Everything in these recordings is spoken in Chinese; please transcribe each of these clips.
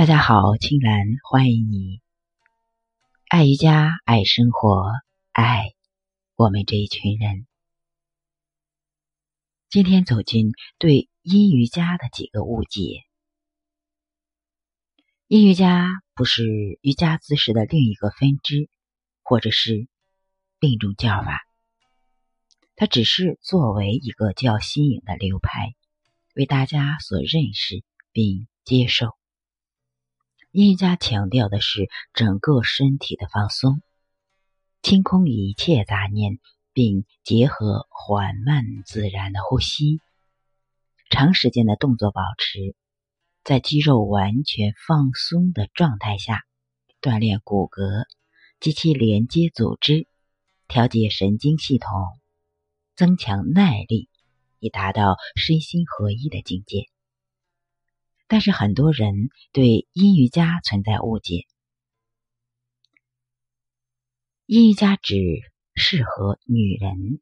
大家好，青兰欢迎你。爱瑜伽，爱生活，爱我们这一群人。今天走进对阴瑜伽的几个误解。阴瑜伽不是瑜伽姿势的另一个分支，或者是另一种叫法。它只是作为一个较新颖的流派，为大家所认识并接受。阴瑜伽强调的是整个身体的放松，清空一切杂念，并结合缓慢自然的呼吸，长时间的动作保持，在肌肉完全放松的状态下，锻炼骨骼及其连接组织，调节神经系统，增强耐力，以达到身心合一的境界。但是很多人对阴瑜伽存在误解，阴瑜伽只适合女人。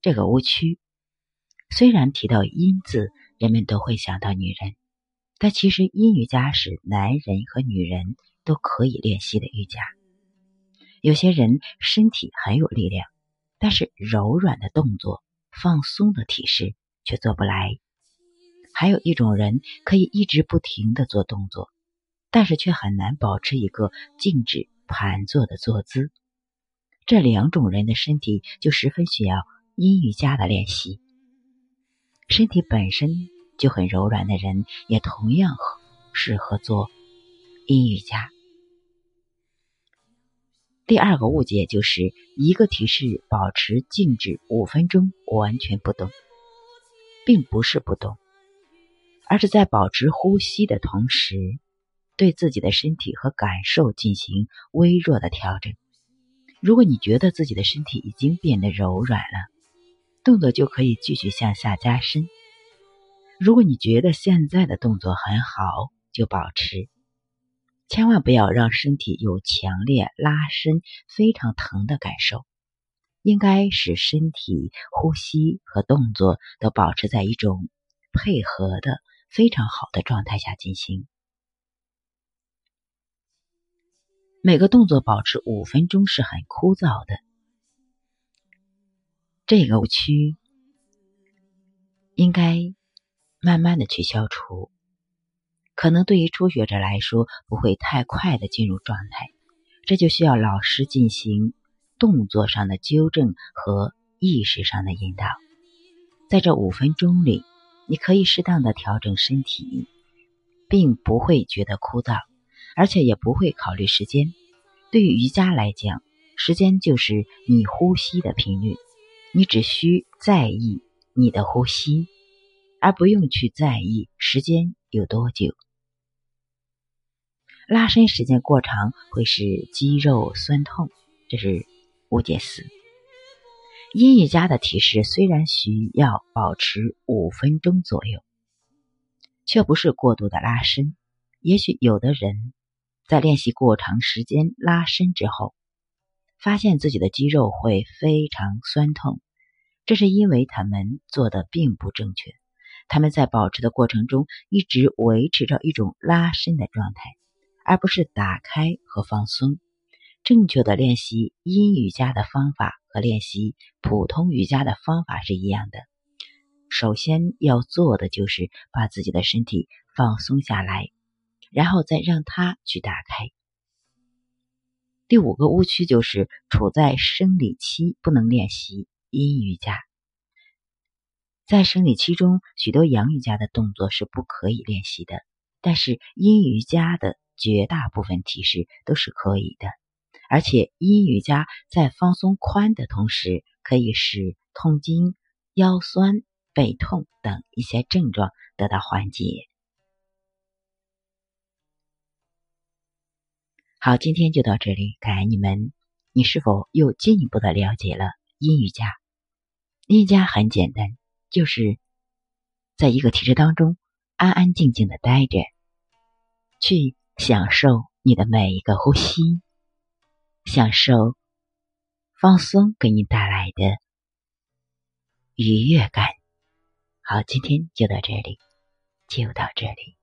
这个误区虽然提到“阴”字，人们都会想到女人，但其实阴瑜伽是男人和女人都可以练习的瑜伽。有些人身体很有力量，但是柔软的动作、放松的体式却做不来。还有一种人可以一直不停的做动作，但是却很难保持一个静止盘坐的坐姿。这两种人的身体就十分需要阴瑜伽的练习。身体本身就很柔软的人，也同样适合做阴瑜伽。第二个误解就是一个提示保持静止五分钟完全不动，并不是不动。而是在保持呼吸的同时，对自己的身体和感受进行微弱的调整。如果你觉得自己的身体已经变得柔软了，动作就可以继续向下加深。如果你觉得现在的动作很好，就保持。千万不要让身体有强烈拉伸、非常疼的感受。应该使身体、呼吸和动作都保持在一种配合的。非常好的状态下进行，每个动作保持五分钟是很枯燥的。这个误区应该慢慢的去消除，可能对于初学者来说不会太快的进入状态，这就需要老师进行动作上的纠正和意识上的引导，在这五分钟里。你可以适当的调整身体，并不会觉得枯燥，而且也不会考虑时间。对于瑜伽来讲，时间就是你呼吸的频率，你只需在意你的呼吸，而不用去在意时间有多久。拉伸时间过长会使肌肉酸痛，这是误解四。阴瑜伽的体式虽然需要保持五分钟左右，却不是过度的拉伸。也许有的人在练习过长时间拉伸之后，发现自己的肌肉会非常酸痛，这是因为他们做的并不正确。他们在保持的过程中一直维持着一种拉伸的状态，而不是打开和放松。正确的练习阴瑜伽的方法。和练习普通瑜伽的方法是一样的。首先要做的就是把自己的身体放松下来，然后再让它去打开。第五个误区就是处在生理期不能练习阴瑜伽。在生理期中，许多阳瑜伽的动作是不可以练习的，但是阴瑜伽的绝大部分体式都是可以的。而且阴瑜伽在放松髋的同时，可以使痛经、腰酸背痛等一些症状得到缓解。好，今天就到这里，感恩你们。你是否又进一步的了解了阴瑜伽？阴瑜伽很简单，就是在一个体式当中安安静静的待着，去享受你的每一个呼吸。享受放松给你带来的愉悦感。好，今天就到这里。就到这里。